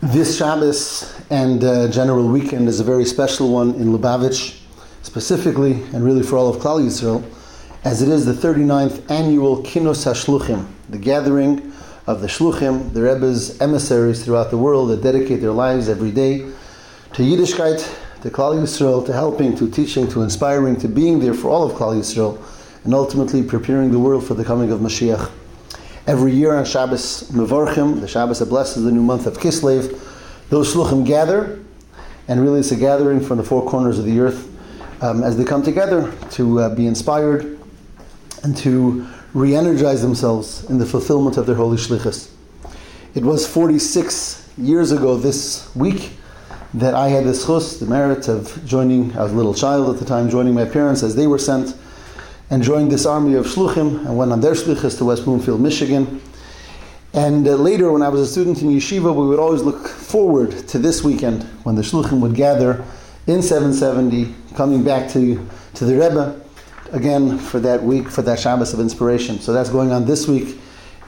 This Shabbos and uh, general weekend is a very special one in Lubavitch, specifically, and really for all of Klal Yisrael, as it is the 39th annual Kinus HaShluchim, the gathering of the Shluchim, the Rebbe's emissaries throughout the world that dedicate their lives every day to Yiddishkeit, to Klal Yisrael, to helping, to teaching, to inspiring, to being there for all of Klal Yisrael, and ultimately preparing the world for the coming of Mashiach. Every year on Shabbos Mevorchim, the Shabbos that blesses the new month of Kislev, those shluchim gather, and really it's a gathering from the four corners of the earth um, as they come together to uh, be inspired and to re-energize themselves in the fulfillment of their holy shlichus. It was 46 years ago this week that I had the zchus, the merit of joining, I was a little child at the time, joining my parents as they were sent and joined this army of shluchim and went on their shlichus to West Bloomfield, Michigan. And uh, later, when I was a student in yeshiva, we would always look forward to this weekend when the shluchim would gather in 770, coming back to, to the Rebbe again for that week, for that Shabbos of inspiration. So that's going on this week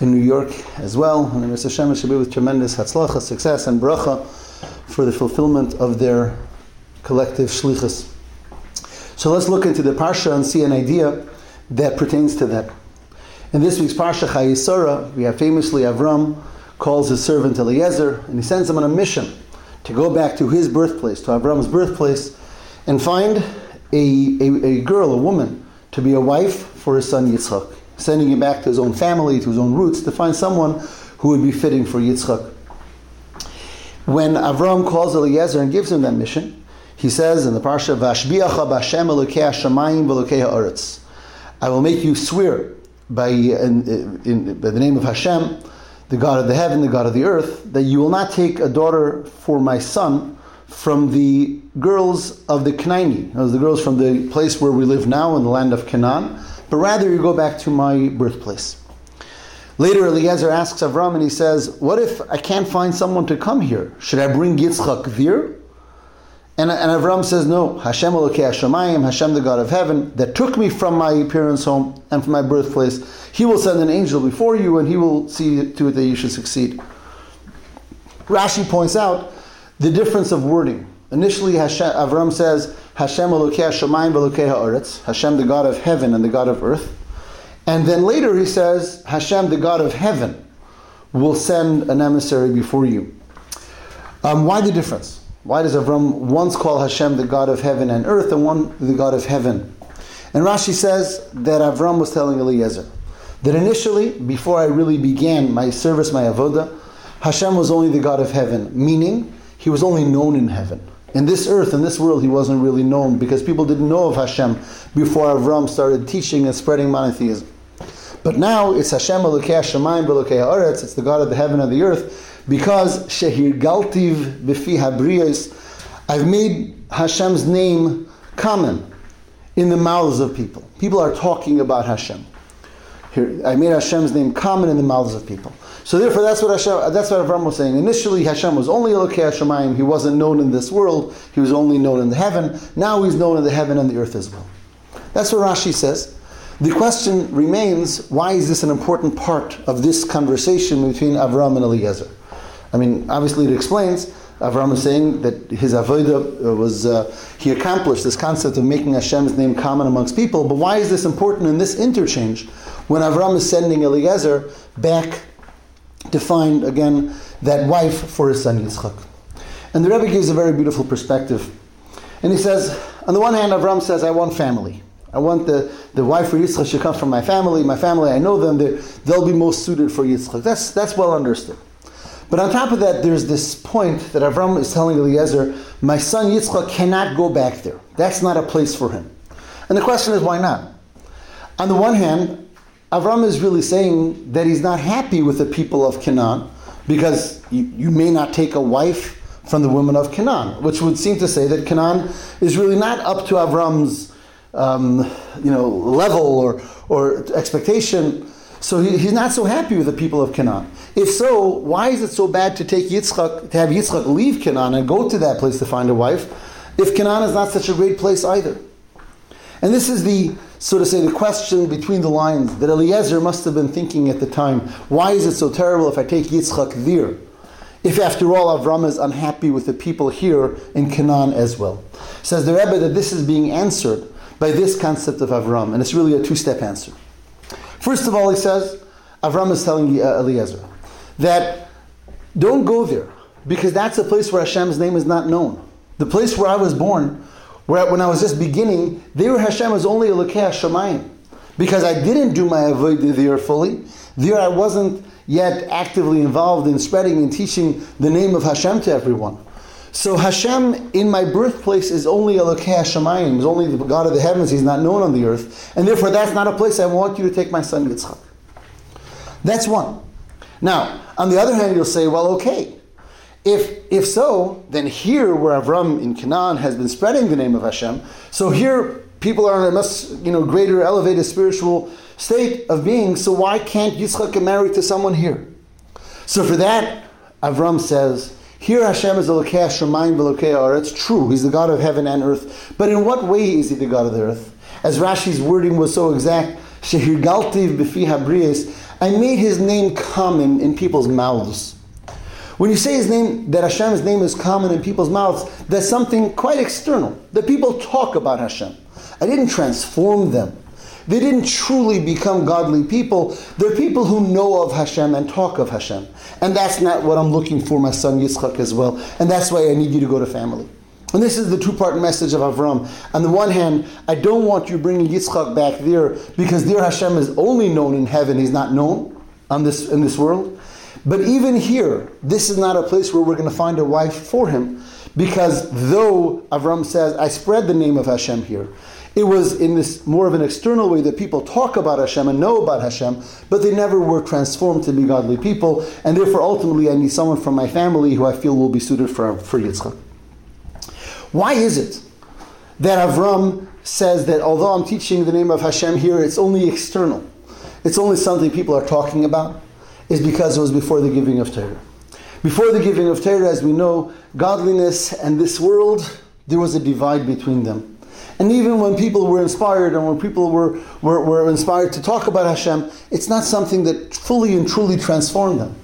in New York as well. And Mr. Hashem should be with tremendous hatzlacha, success, and bracha for the fulfillment of their collective shlichus. So let's look into the parsha and see an idea that pertains to that. In this week's parsha Chayei Sarah, we have famously Avram calls his servant Eliezer and he sends him on a mission to go back to his birthplace, to Avram's birthplace, and find a, a, a girl, a woman, to be a wife for his son Yitzchak, sending him back to his own family, to his own roots, to find someone who would be fitting for Yitzchak. When Avram calls Eliezer and gives him that mission, he says in the parsha, "Vashbiacha b'Hashem elokei hashamayim v'elokei haaretz." I will make you swear by, in, in, by the name of Hashem, the God of the heaven, the God of the earth, that you will not take a daughter for my son from the girls of the Canaani, the girls from the place where we live now in the land of Canaan, but rather you go back to my birthplace. Later, Eliezer asks Avram and he says, What if I can't find someone to come here? Should I bring Yitzchak there? And, and Avram says, No, Hashem Elokei Hashemayim, Hashem the God of heaven, that took me from my parents' home and from my birthplace, he will send an angel before you and he will see to it that you should succeed. Rashi points out the difference of wording. Initially, Hashem, Avram says, Hashem Elokei Hashemayim Elokei Haaretz, Hashem the God of heaven and the God of earth. And then later he says, Hashem the God of heaven will send an emissary before you. Um, why the difference? Why does Avram once call Hashem the God of heaven and earth and one the God of heaven? And Rashi says that Avram was telling Eliezer that initially, before I really began my service, my avoda, Hashem was only the God of heaven, meaning he was only known in heaven. In this earth, in this world, he wasn't really known because people didn't know of Hashem before Avram started teaching and spreading monotheism. But now it's Hashem Elokei Hashemayim Elokei Haaretz, it's the God of the heaven and the earth, because Shehir Galtiv Bifi Habriyos, I've made Hashem's name common in the mouths of people. People are talking about Hashem. Here, I made Hashem's name common in the mouths of people. So therefore, that's what Hashem, that's what Avram was saying. Initially, Hashem was only Elokei Hashemayim. He wasn't known in this world. He was only known in the heaven. Now he's known in the heaven and the earth as well. That's what Rashi says. The question remains: Why is this an important part of this conversation between Avram and Eliezer? I mean, obviously it explains. Avram is saying that his avodah was uh, he accomplished this concept of making Hashem's name common amongst people. But why is this important in this interchange when Avram is sending Eliezer back to find again that wife for his son Yitzchak? And the Rebbe gives a very beautiful perspective, and he says, on the one hand, Avram says, "I want family." I want the, the wife for Yitzchak should come from my family. My family, I know them. They'll be most suited for Yitzchak. That's, that's well understood. But on top of that, there's this point that Avram is telling Eliezer, my son Yitzchak cannot go back there. That's not a place for him. And the question is, why not? On the one hand, Avram is really saying that he's not happy with the people of Canaan because you, you may not take a wife from the women of Canaan, which would seem to say that Canaan is really not up to Avram's um, you know, level or, or expectation. So he, he's not so happy with the people of Canaan. If so, why is it so bad to take Yitzchak, to have Yitzchak leave Canaan and go to that place to find a wife, if Canaan is not such a great place either? And this is the, so to say, the question between the lines that Eliezer must have been thinking at the time. Why is it so terrible if I take Yitzchak there? if after all Avram is unhappy with the people here in Canaan as well? Says the Rebbe that this is being answered by this concept of Avram, and it's really a two-step answer. First of all, he says, Avram is telling uh, Eliezer that don't go there because that's a place where Hashem's name is not known. The place where I was born, where when I was just beginning, there Hashem was only Elokei Shemayim. Because I didn't do my avodah there fully, there I wasn't yet actively involved in spreading and teaching the name of Hashem to everyone. So Hashem in my birthplace is only Elokei Hashemayim, is only the God of the heavens, He's not known on the earth. And therefore that's not a place I want you to take my son Yitzchak. That's one. Now, on the other hand, you'll say, well, okay. If, if so, then here where Avram in Canaan has been spreading the name of Hashem, so here people are in a much you know, greater elevated spiritual state of being, so why can't Yitzchak get married to someone here? So for that, Avram says, here Hashem is Elokei Shemayim v'Elokei It's true, He's the God of heaven and earth. But in what way is He the God of the earth? As Rashi's wording was so exact, Shehirgaltiv b'fi habriyas, I made His name common in people's mouths. When you say His name, that Hashem's name is common in people's mouths, that's something quite external. That people talk about Hashem. I didn't transform them. They didn't truly become godly people. They're people who know of Hashem and talk of Hashem. And that's not what I'm looking for my son Yitzchak as well. And that's why I need you to go to family. And this is the two part message of Avram. On the one hand, I don't want you bringing Yitzchak back there because there Hashem is only known in heaven, he's not known on this, in this world. But even here, this is not a place where we're going to find a wife for him because though Avram says, I spread the name of Hashem here, it was in this more of an external way that people talk about Hashem and know about Hashem, but they never were transformed to be godly people, and therefore ultimately I need someone from my family who I feel will be suited for, for Yitzchak. Why is it that Avram says that although I'm teaching the name of Hashem here, it's only external? It's only something people are talking about, is because it was before the giving of Torah. Before the giving of Torah, as we know, godliness and this world, there was a divide between them. And even when people were inspired and when people were, were, were inspired to talk about Hashem, it's not something that fully and truly transformed them.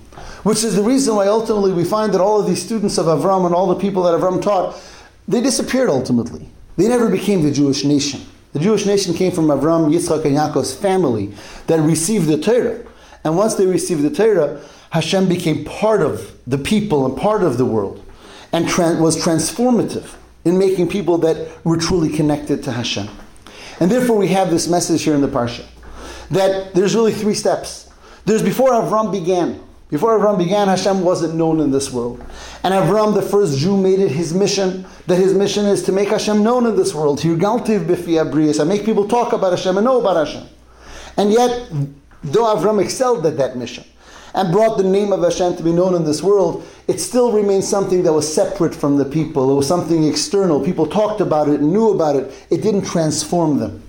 Which is the reason why ultimately we find that all of these students of Avram and all the people that Avram taught, they disappeared ultimately. They never became the Jewish nation. The Jewish nation came from Avram, Yitzchak, and Yaakov's family that received the Torah. And once they received the Torah, Hashem became part of the people and part of the world and tra- was transformative in making people that were truly connected to Hashem. And therefore, we have this message here in the Parsha that there's really three steps. There's before Avram began. Before Avram began, Hashem wasn't known in this world. And Avram, the first Jew, made it his mission that his mission is to make Hashem known in this world. I make people talk about Hashem and know about Hashem. And yet, though Avram excelled at that mission, and brought the name of Hashem to be known in this world, it still remains something that was separate from the people. It was something external. People talked about it, knew about it. It didn't transform them.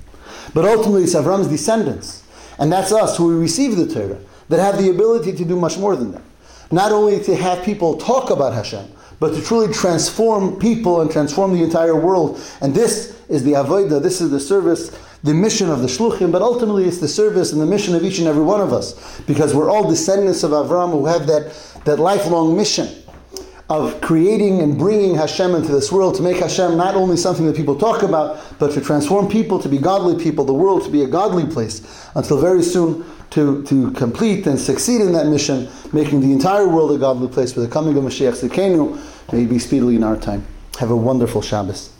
But ultimately, it's Avram's descendants, and that's us who receive the Torah, that have the ability to do much more than that. Not only to have people talk about Hashem, but to truly transform people and transform the entire world. And this is the Avodah, this is the service the mission of the Shluchim, but ultimately it's the service and the mission of each and every one of us. Because we're all descendants of Avram who have that, that lifelong mission of creating and bringing Hashem into this world to make Hashem not only something that people talk about, but to transform people to be godly people, the world to be a godly place, until very soon to, to complete and succeed in that mission, making the entire world a godly place with the coming of Mashiach Tzidkenu, may be speedily in our time. Have a wonderful Shabbos.